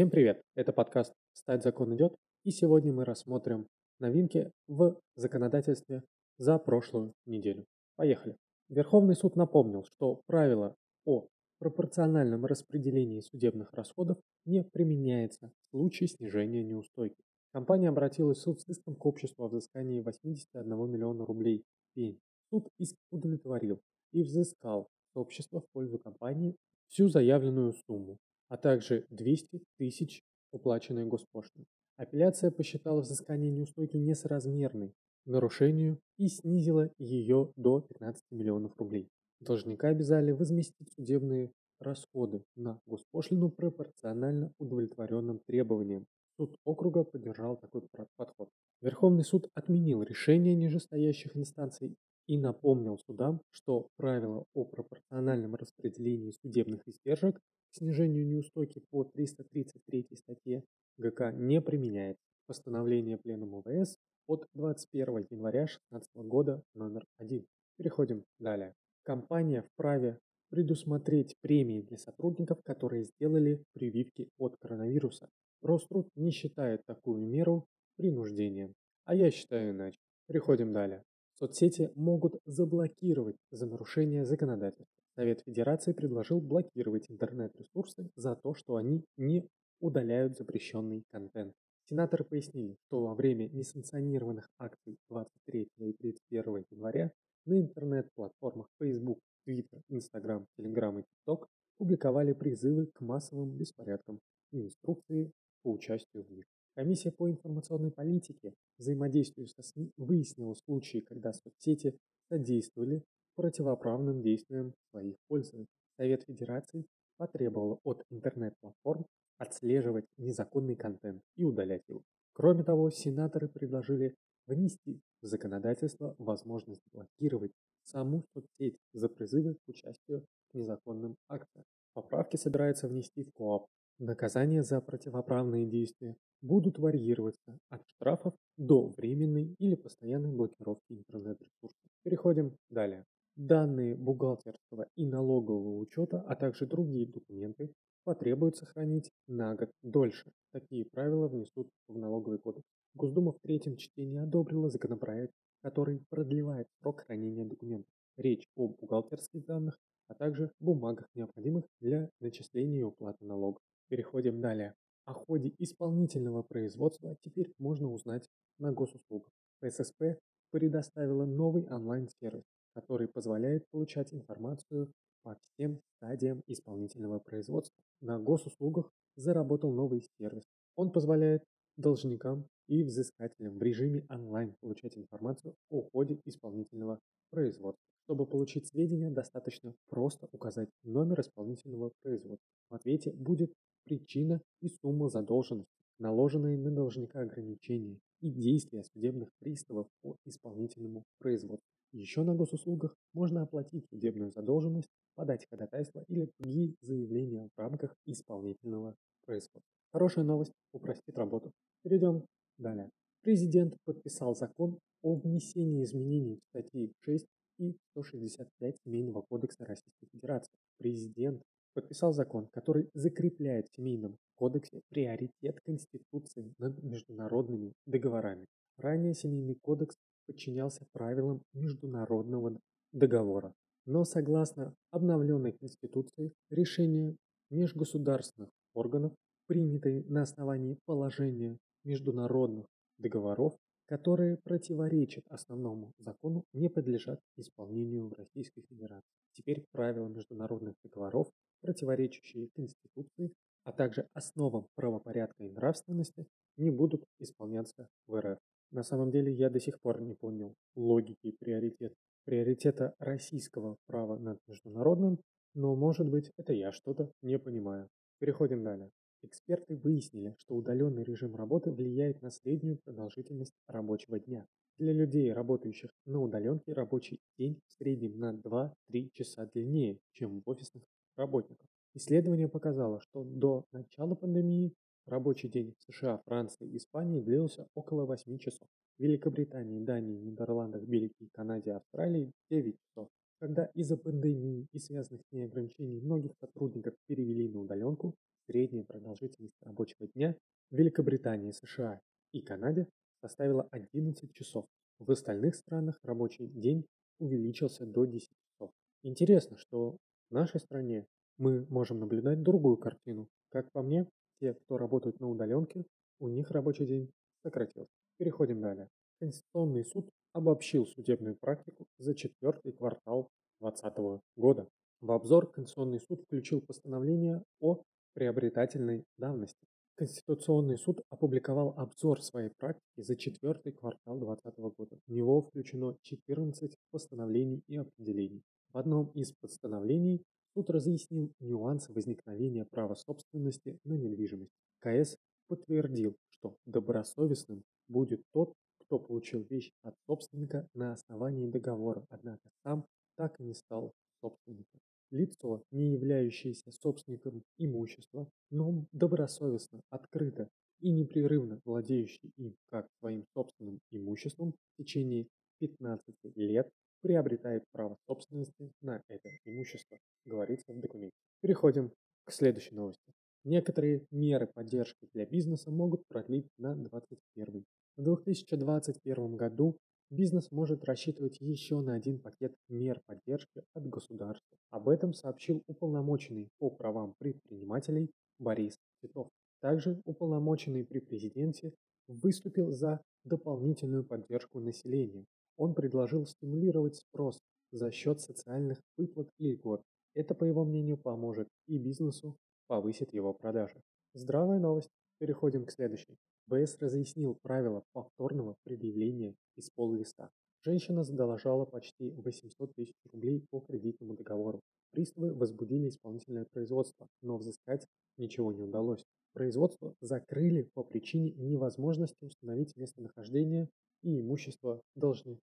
Всем привет! Это подкаст «Стать закон идет» и сегодня мы рассмотрим новинки в законодательстве за прошлую неделю. Поехали! Верховный суд напомнил, что правило о пропорциональном распределении судебных расходов не применяется в случае снижения неустойки. Компания обратилась в суд с иском к обществу о взыскании 81 миллиона рублей пени. Суд иск удовлетворил и взыскал с общества в пользу компании всю заявленную сумму, а также 200 тысяч уплаченной госпошлины. Апелляция посчитала взыскание неустойки несоразмерной нарушению и снизила ее до 15 миллионов рублей. Должника обязали возместить судебные расходы на госпошлину пропорционально удовлетворенным требованиям. Суд округа поддержал такой подход. Верховный суд отменил решение нижестоящих инстанций и напомнил судам, что правило о пропорциональном распределении судебных издержек снижению неустойки по 333 статье ГК не применяется. Постановление Пленума ВС от 21 января 2016 года номер 1. Переходим далее. Компания вправе предусмотреть премии для сотрудников, которые сделали прививки от коронавируса. Роструд не считает такую меру принуждением, а я считаю иначе. Переходим далее. Соцсети могут заблокировать за нарушение законодательства. Совет Федерации предложил блокировать интернет-ресурсы за то, что они не удаляют запрещенный контент. Сенаторы пояснили, что во время несанкционированных акций 23 и 31 января на интернет-платформах Facebook, Twitter, Instagram, Telegram и TikTok публиковали призывы к массовым беспорядкам и инструкции по участию в них. Комиссия по информационной политике, взаимодействию со СМИ выяснила случаи, когда соцсети содействовали противоправным действиям своих пользователей. Совет Федерации потребовал от интернет-платформ отслеживать незаконный контент и удалять его. Кроме того, сенаторы предложили внести в законодательство возможность блокировать саму соцсеть за призывы к участию в незаконным акциям. Поправки собираются внести в КОАП. Наказания за противоправные действия будут варьироваться от штрафов до временной или постоянной блокировки интернет-ресурсов. Переходим далее. Данные бухгалтерского и налогового учета, а также другие документы потребуется хранить на год дольше. Такие правила внесут в налоговый кодекс. Госдума в третьем чтении одобрила законопроект, который продлевает срок хранения документов. Речь о бухгалтерских данных, а также бумагах, необходимых для начисления и уплаты налогов. Переходим далее. О ходе исполнительного производства теперь можно узнать на госуслугах. ПССП предоставила новый онлайн-сервис, который позволяет получать информацию по всем стадиям исполнительного производства. На госуслугах заработал новый сервис. Он позволяет должникам и взыскателям в режиме онлайн получать информацию о ходе исполнительного производства. Чтобы получить сведения, достаточно просто указать номер исполнительного производства. В ответе будет причина и сумма задолженности, наложенные на должника ограничения и действия судебных приставов по исполнительному производству. Еще на госуслугах можно оплатить судебную задолженность, подать ходатайство или другие заявления в рамках исполнительного производства. Хорошая новость упростит работу. Перейдем далее. Президент подписал закон о внесении изменений в статьи 6 и 165 Семейного кодекса Российской Федерации. Президент подписал закон, который закрепляет в Семейном кодексе приоритет Конституции над международными договорами. Ранее Семейный кодекс подчинялся правилам международного договора. Но согласно обновленной Конституции, решения межгосударственных органов, принятые на основании положения международных договоров, которые противоречат основному закону, не подлежат исполнению в Российской Федерации. Теперь правила международных договоров, противоречащие Конституции, а также основам правопорядка и нравственности, не будут исполняться в РФ. На самом деле я до сих пор не понял логики приоритет, приоритета российского права над международным, но может быть это я что-то не понимаю. Переходим далее. Эксперты выяснили, что удаленный режим работы влияет на среднюю продолжительность рабочего дня. Для людей, работающих на удаленке, рабочий день в среднем на 2-3 часа длиннее, чем в офисных работников. Исследование показало, что до начала пандемии Рабочий день в США, Франции и Испании длился около 8 часов. В Великобритании, Дании, Нидерландах, Бельгии, Канаде Австралии 9 часов. Когда из-за пандемии и связанных с ней ограничений многих сотрудников перевели на удаленку, средняя продолжительность рабочего дня в Великобритании, США и Канаде составила 11 часов. В остальных странах рабочий день увеличился до 10 часов. Интересно, что в нашей стране мы можем наблюдать другую картину. Как по мне, те, кто работают на удаленке, у них рабочий день сократился. Переходим далее. Конституционный суд обобщил судебную практику за четвертый квартал 2020 года. В обзор Конституционный суд включил постановление о приобретательной давности. Конституционный суд опубликовал обзор своей практики за четвертый квартал 2020 года. В него включено 14 постановлений и определений. В одном из постановлений суд разъяснил нюансы возникновения права собственности на недвижимость. КС подтвердил, что добросовестным будет тот, кто получил вещь от собственника на основании договора, однако сам так и не стал собственником. Лицо, не являющееся собственником имущества, но добросовестно, открыто и непрерывно владеющий им как своим собственным имуществом в течение 15 лет, приобретает право собственности на это имущество, говорится в документе. Переходим к следующей новости. Некоторые меры поддержки для бизнеса могут продлить на 2021 в 2021 году бизнес может рассчитывать еще на один пакет мер поддержки от государства. Об этом сообщил уполномоченный по правам предпринимателей Борис Титов. Также уполномоченный при президенте выступил за дополнительную поддержку населения. Он предложил стимулировать спрос за счет социальных выплат и льгот. Это, по его мнению, поможет и бизнесу повысит его продажи. Здравая новость. Переходим к следующей. БС разъяснил правила повторного предъявления из пол-листа. Женщина задолжала почти 800 тысяч рублей по кредитному договору. Приставы возбудили исполнительное производство, но взыскать ничего не удалось. Производство закрыли по причине невозможности установить местонахождение и имущество должника.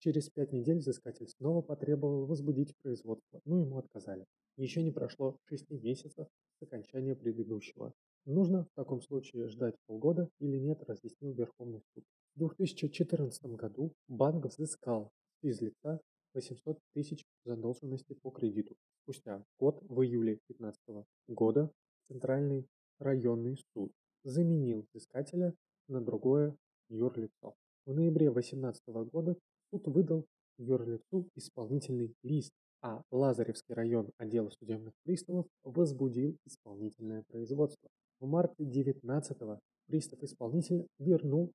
Через пять недель взыскатель снова потребовал возбудить производство, но ему отказали. Еще не прошло шести месяцев с окончания предыдущего. Нужно в таком случае ждать полгода или нет, разъяснил Верховный суд. В 2014 году банк взыскал с физлица 800 тысяч задолженности по кредиту. Спустя год, в июле 2015 года, Центральный районный суд заменил взыскателя на другое юрлицо. В ноябре 2018 года суд выдал юрлицу исполнительный лист, а Лазаревский район отдела судебных приставов возбудил исполнительное производство. В марте 19-го пристав-исполнитель вернул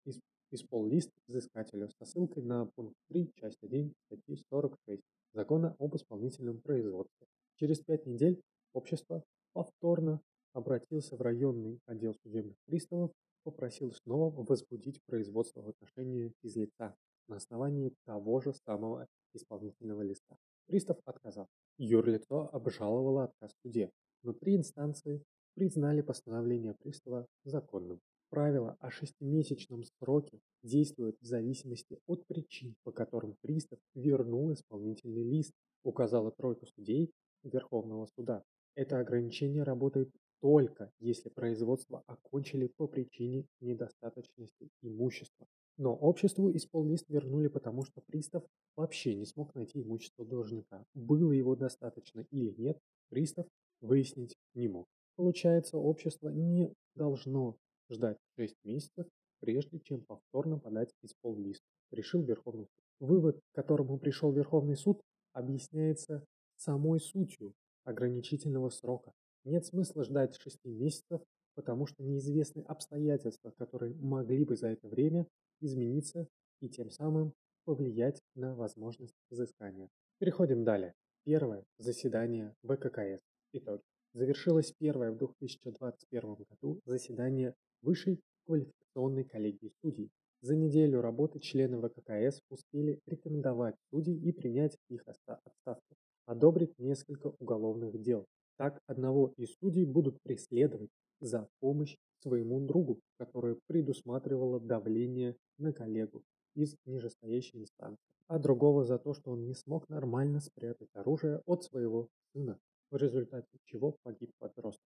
исполлист взыскателю со ссылкой на пункт 3, часть 1 статьи 46 Закона об исполнительном производстве. Через пять недель общество повторно обратился в районный отдел судебных приставов, попросил снова возбудить производство в отношении физлица на основании того же самого исполнительного листа. Пристав отказал. Юрлицо обжаловало отказ в суде, но три инстанции признали постановление пристава законным. Правило о шестимесячном сроке действует в зависимости от причин, по которым пристав вернул исполнительный лист, указала тройка судей Верховного суда. Это ограничение работает только если производство окончили по причине недостаточности имущества. Но обществу исполлист вернули потому, что пристав вообще не смог найти имущество должника. Было его достаточно или нет, пристав выяснить не мог. Получается, общество не должно ждать 6 месяцев, прежде чем повторно подать исполлист, решил Верховный суд. Вывод, к которому пришел Верховный суд, объясняется самой сутью ограничительного срока. Нет смысла ждать 6 месяцев, потому что неизвестны обстоятельства, которые могли бы за это время измениться и тем самым повлиять на возможность взыскания. Переходим далее. Первое заседание ВККС. Итоги завершилось первое в 2021 году заседание Высшей квалификационной коллегии судей. За неделю работы члены ВККС успели рекомендовать судей и принять их отставки, одобрить несколько уголовных дел. Так, одного из судей будут преследовать за помощь своему другу, которое предусматривало давление на коллегу из нижестоящей инстанции, а другого за то, что он не смог нормально спрятать оружие от своего сына в результате чего погиб подросток.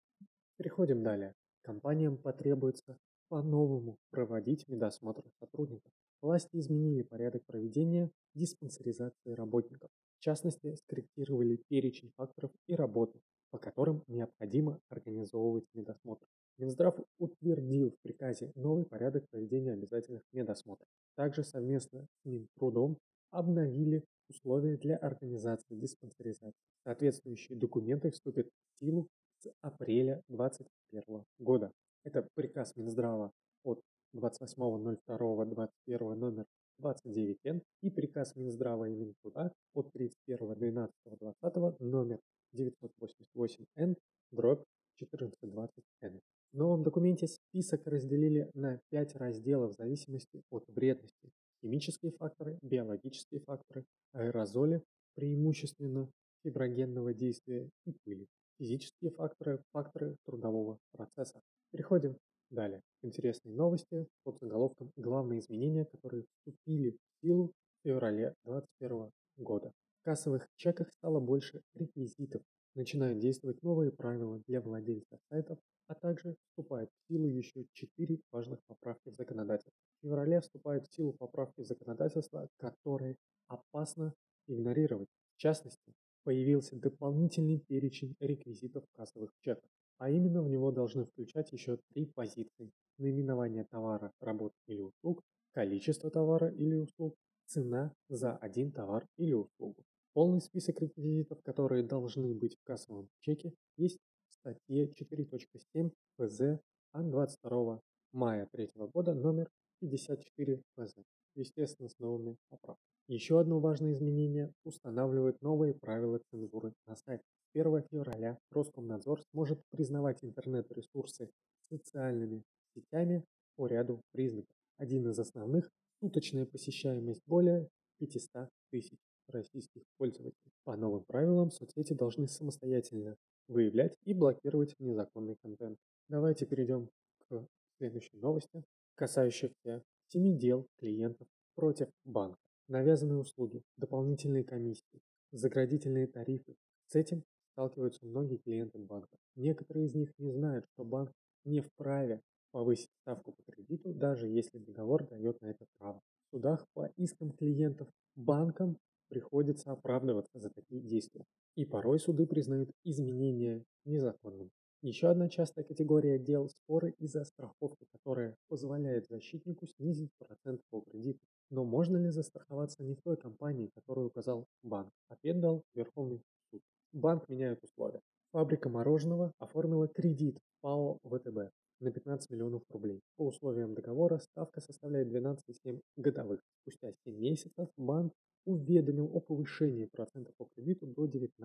Переходим далее. Компаниям потребуется по-новому проводить медосмотр сотрудников. Власти изменили порядок проведения диспансеризации работников. В частности, скорректировали перечень факторов и работы, по которым необходимо организовывать медосмотр. Минздрав утвердил в приказе новый порядок проведения обязательных медосмотров. Также совместно с Минтрудом обновили условия для организации диспансеризации. Соответствующие документы вступят в силу с апреля 2021 года. Это приказ Минздрава от 28.02.21 номер 29Н и приказ Минздрава и Минтруда от 31.12.20 номер 988Н дробь 1420Н. В новом документе список разделили на пять разделов в зависимости от вредности. Химические факторы, биологические факторы, аэрозоли, преимущественно фиброгенного действия и пыли. Физические факторы, факторы трудового процесса. Переходим далее к интересной новости под заголовком «Главные изменения, которые вступили в силу в феврале 2021 года». В кассовых чеках стало больше реквизитов, начинают действовать новые правила для владельцев сайтов, а также вступают в силу еще четыре важных поправки в законодательство. В феврале вступают в силу поправки в законодательство, которые опасно игнорировать. В частности, появился дополнительный перечень реквизитов кассовых чеков, а именно в него должны включать еще три позиции – наименование товара, работ или услуг, количество товара или услуг, цена за один товар или услугу. Полный список реквизитов, которые должны быть в кассовом чеке, есть статье 4.7 ПЗ от 22 мая 3 года номер 54 ПЗ, естественно с новыми поправками. Еще одно важное изменение устанавливает новые правила цензуры на сайте. С 1 февраля Роскомнадзор сможет признавать интернет-ресурсы социальными сетями по ряду признаков. Один из основных – суточная посещаемость более 500 тысяч российских пользователей. По новым правилам соцсети должны самостоятельно выявлять и блокировать незаконный контент. Давайте перейдем к следующей новости, касающейся семи дел клиентов против банка. Навязанные услуги, дополнительные комиссии, заградительные тарифы. С этим сталкиваются многие клиенты банка. Некоторые из них не знают, что банк не вправе повысить ставку по кредиту, даже если договор дает на это право. В судах по искам клиентов банкам приходится оправдываться за такие действия. И порой суды признают изменения незаконным. Еще одна частая категория дел – споры из-за страховки, которая позволяет защитнику снизить процент по кредиту. Но можно ли застраховаться не в той компании, которую указал банк? Ответ дал Верховный суд. Банк меняет условия. Фабрика мороженого оформила кредит ПАО ВТБ на 15 миллионов рублей. По условиям договора ставка составляет 12,7 годовых. Спустя 7 месяцев банк уведомил о повышении процента по кредиту до 19%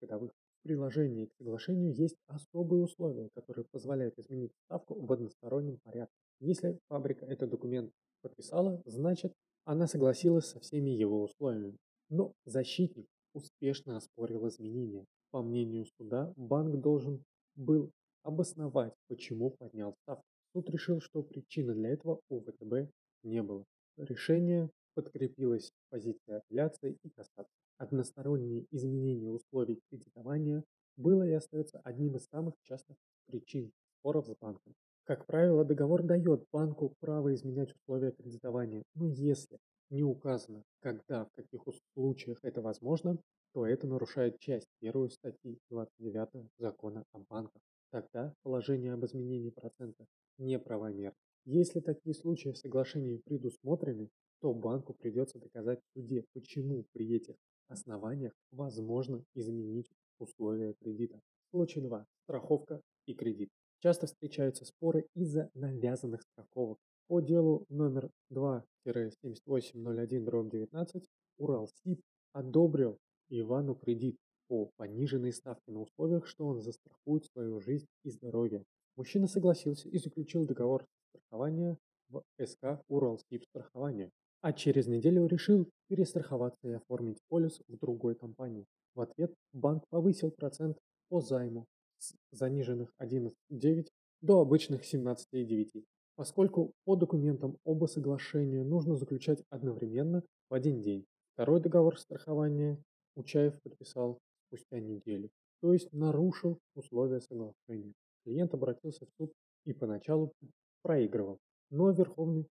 годовых. В приложении к соглашению есть особые условия, которые позволяют изменить ставку в одностороннем порядке. Если фабрика этот документ подписала, значит она согласилась со всеми его условиями. Но защитник успешно оспорил изменения. По мнению суда, банк должен был обосновать, почему поднял ставку. Суд решил, что причины для этого у ВТБ не было. Решение подкрепилась позиция апелляции и кассации. Одностороннее изменение условий кредитования было и остается одним из самых частых причин споров с банком. Как правило, договор дает банку право изменять условия кредитования, но если не указано, когда, в каких случаях это возможно, то это нарушает часть первую статьи 29 закона о банках. Тогда положение об изменении процента неправомерно. Если такие случаи в соглашении предусмотрены, то банку придется доказать в суде, почему при этих основаниях возможно изменить условия кредита. Случай 2. Страховка и кредит. Часто встречаются споры из-за навязанных страховок. По делу номер 2-7801-19 Уралсиб одобрил Ивану кредит по пониженной ставке на условиях, что он застрахует свою жизнь и здоровье. Мужчина согласился и заключил договор страхования в СК Уралсиб страхование а через неделю решил перестраховаться и оформить полис в другой компании. В ответ банк повысил процент по займу с заниженных 11,9 до обычных 17,9, поскольку по документам оба соглашения нужно заключать одновременно в один день. Второй договор страхования Учаев подписал спустя неделю, то есть нарушил условия соглашения. Клиент обратился в суд и поначалу проигрывал, но Верховный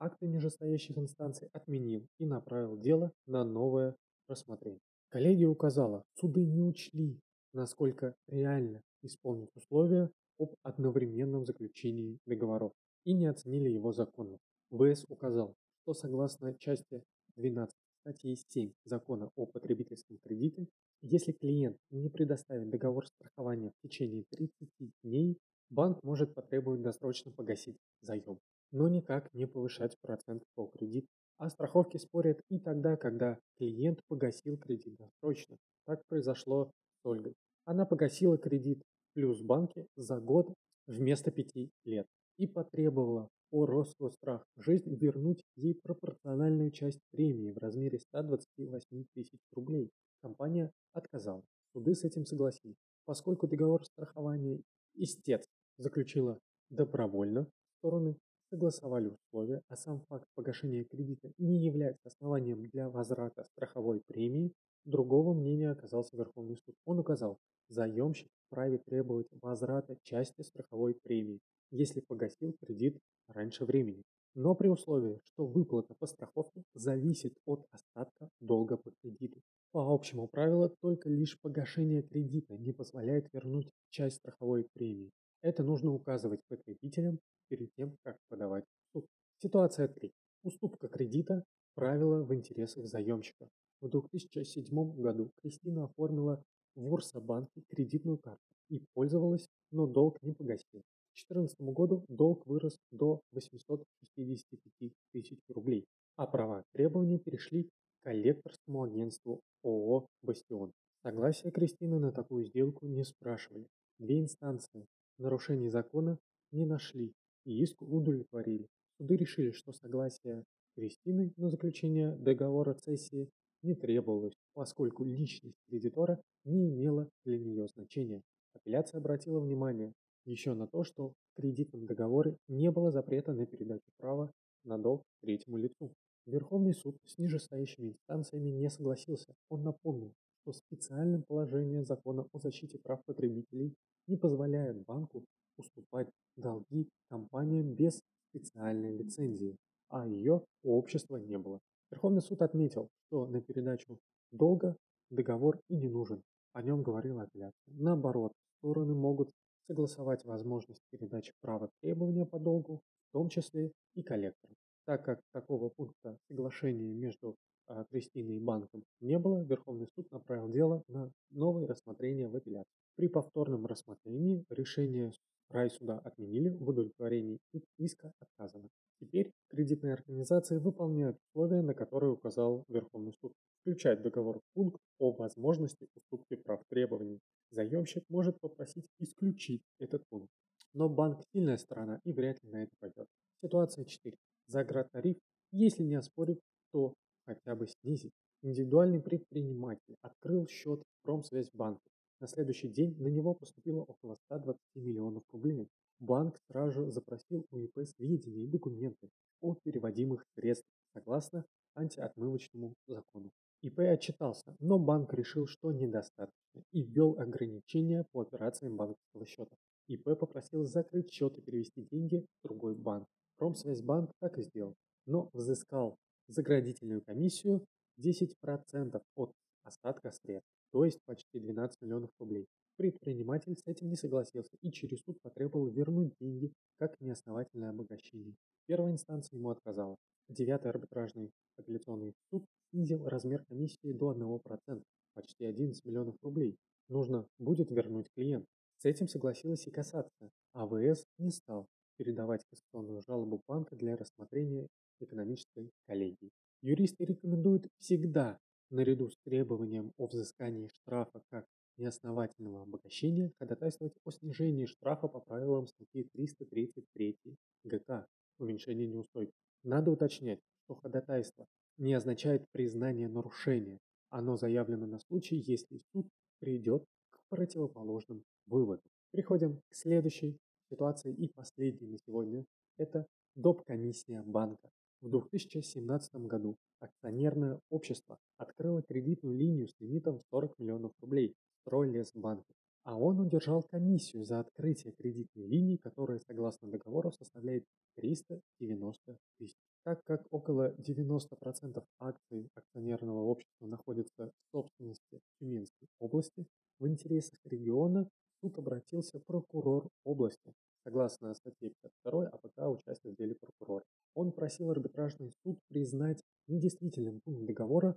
акты нижестоящих инстанций отменил и направил дело на новое рассмотрение. Коллегия указала, суды не учли насколько реально исполнить условия об одновременном заключении договоров и не оценили его законность. ВС указал, что согласно части 12 статьи 7 Закона о потребительском кредите, если клиент не предоставит договор страхования в течение 30 дней, банк может потребовать досрочно погасить заем, но никак не повышать процент по кредиту. О страховке спорят и тогда, когда клиент погасил кредит досрочно. Так произошло с Ольгой. Она погасила кредит плюс банки за год вместо пяти лет и потребовала по Росгострах жизнь вернуть ей пропорциональную часть премии в размере 128 тысяч рублей. Компания отказала. Суды с этим согласились. Поскольку договор страхования истец заключила добровольно, стороны согласовали условия, а сам факт погашения кредита не является основанием для возврата страховой премии, другого мнения оказался Верховный суд. Он указал, заемщик вправе требовать возврата части страховой премии, если погасил кредит раньше времени, но при условии, что выплата по страховке зависит от остатка долга по кредиту. По общему правилу, только лишь погашение кредита не позволяет вернуть часть страховой премии. Это нужно указывать потребителям перед тем, как подавать суд. Ситуация 3. Уступка кредита – правило в интересах заемщика. В 2007 году Кристина оформила в Урсабанке кредитную карту и пользовалась, но долг не погасил. К 2014 году долг вырос до 865 тысяч рублей, а права требования перешли к коллекторскому агентству ООО «Бастион». Согласие Кристины на такую сделку не спрашивали. Две инстанции нарушений закона не нашли и иск удовлетворили. Суды решили, что согласие Кристины на заключение договора цессии не требовалось, поскольку личность кредитора не имела для нее значения. Апелляция обратила внимание еще на то, что в кредитном договоре не было запрета на передачу права на долг третьему лицу. Верховный суд с нижестоящими инстанциями не согласился. Он напомнил, что специальное положение закона о защите прав потребителей не позволяет банку уступать долги компаниям без специальной лицензии, а ее у общества не было. Верховный суд отметил, что на передачу долга договор и не нужен. О нем говорила апелляция. Наоборот, стороны могут согласовать возможность передачи права требования по долгу, в том числе и коллекторам. Так как такого пункта соглашения между а, Кристиной и банком не было, Верховный суд направил дело на новое рассмотрение в апелляции. При повторном рассмотрении решение райсуда отменили, в удовлетворении иска отказано. Теперь кредитные организации выполняют условия, на которые указал Верховный суд. Включать в договор пункт о возможности уступки прав требований. Заемщик может попросить исключить этот пункт. Но банк сильная сторона и вряд ли на это пойдет. Ситуация 4. Заградтариф, если не оспорить, то хотя бы снизить. Индивидуальный предприниматель открыл счет в Промсвязьбанке. На следующий день на него поступило около 120 миллионов рублей. Банк сразу запросил у ИП сведения и документы о переводимых средствах согласно антиотмывочному закону. ИП отчитался, но банк решил, что недостаточно и ввел ограничения по операциям банковского счета. ИП попросил закрыть счет и перевести деньги в другой банк. Промсвязьбанк так и сделал, но взыскал заградительную комиссию 10% от остатка средств, то есть почти 12 миллионов рублей. Предприниматель с этим не согласился и через суд потребовал вернуть деньги как неосновательное обогащение. Первая инстанция ему отказала. Девятый арбитражный апелляционный суд снизил размер комиссии до 1%, почти 11 миллионов рублей. Нужно будет вернуть клиент. С этим согласилась и кассация. АВС не стал передавать кассационную жалобу банка для рассмотрения экономической коллегии. Юристы рекомендуют всегда, наряду с требованием о взыскании штрафа как неосновательного обогащения, ходатайствовать о снижении штрафа по правилам статьи 333 ГК «Уменьшение неустойки». Надо уточнять, что ходатайство не означает признание нарушения. Оно заявлено на случай, если суд придет к противоположным выводам. Переходим к следующей ситуации и последней на сегодня. Это доп. комиссия банка. В 2017 году акционерное общество открыло кредитную линию с лимитом 40 миллионов рублей Стройлесбанке, а он удержал комиссию за открытие кредитной линии, которая, согласно договору, составляет 390 тысяч. Так как около 90% акций акционерного общества находится в собственности Тюменской области, В интересах региона в суд обратился прокурор области. Согласно статье 52 АПК участник в деле прокурор. Он просил арбитражный суд признать недействительным пункт договора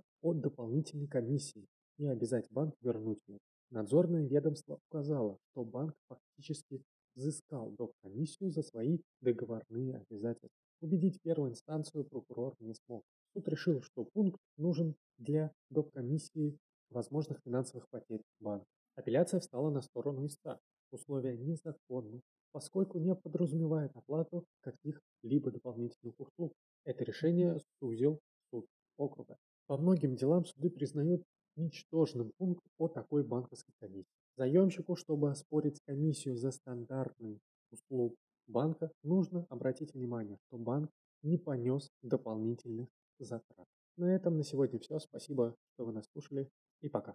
о дополнительной комиссии и обязать банк вернуть ее. Надзорное ведомство указало, что банк фактически взыскал доп. комиссию за свои договорные обязательства. Убедить первую инстанцию прокурор не смог. Суд решил, что пункт нужен для доп. комиссии возможных финансовых потерь банка. Апелляция встала на сторону истца. Условия незаконны, поскольку не подразумевает оплату каких-либо дополнительных услуг. Это решение сузил суд округа. По многим делам суды признают ничтожным пункт о такой банковской комиссии. Заемщику, чтобы оспорить комиссию за стандартный услуг банка, нужно обратить внимание, что банк не понес дополнительных затрат. На этом на сегодня все. Спасибо, что вы нас слушали и пока.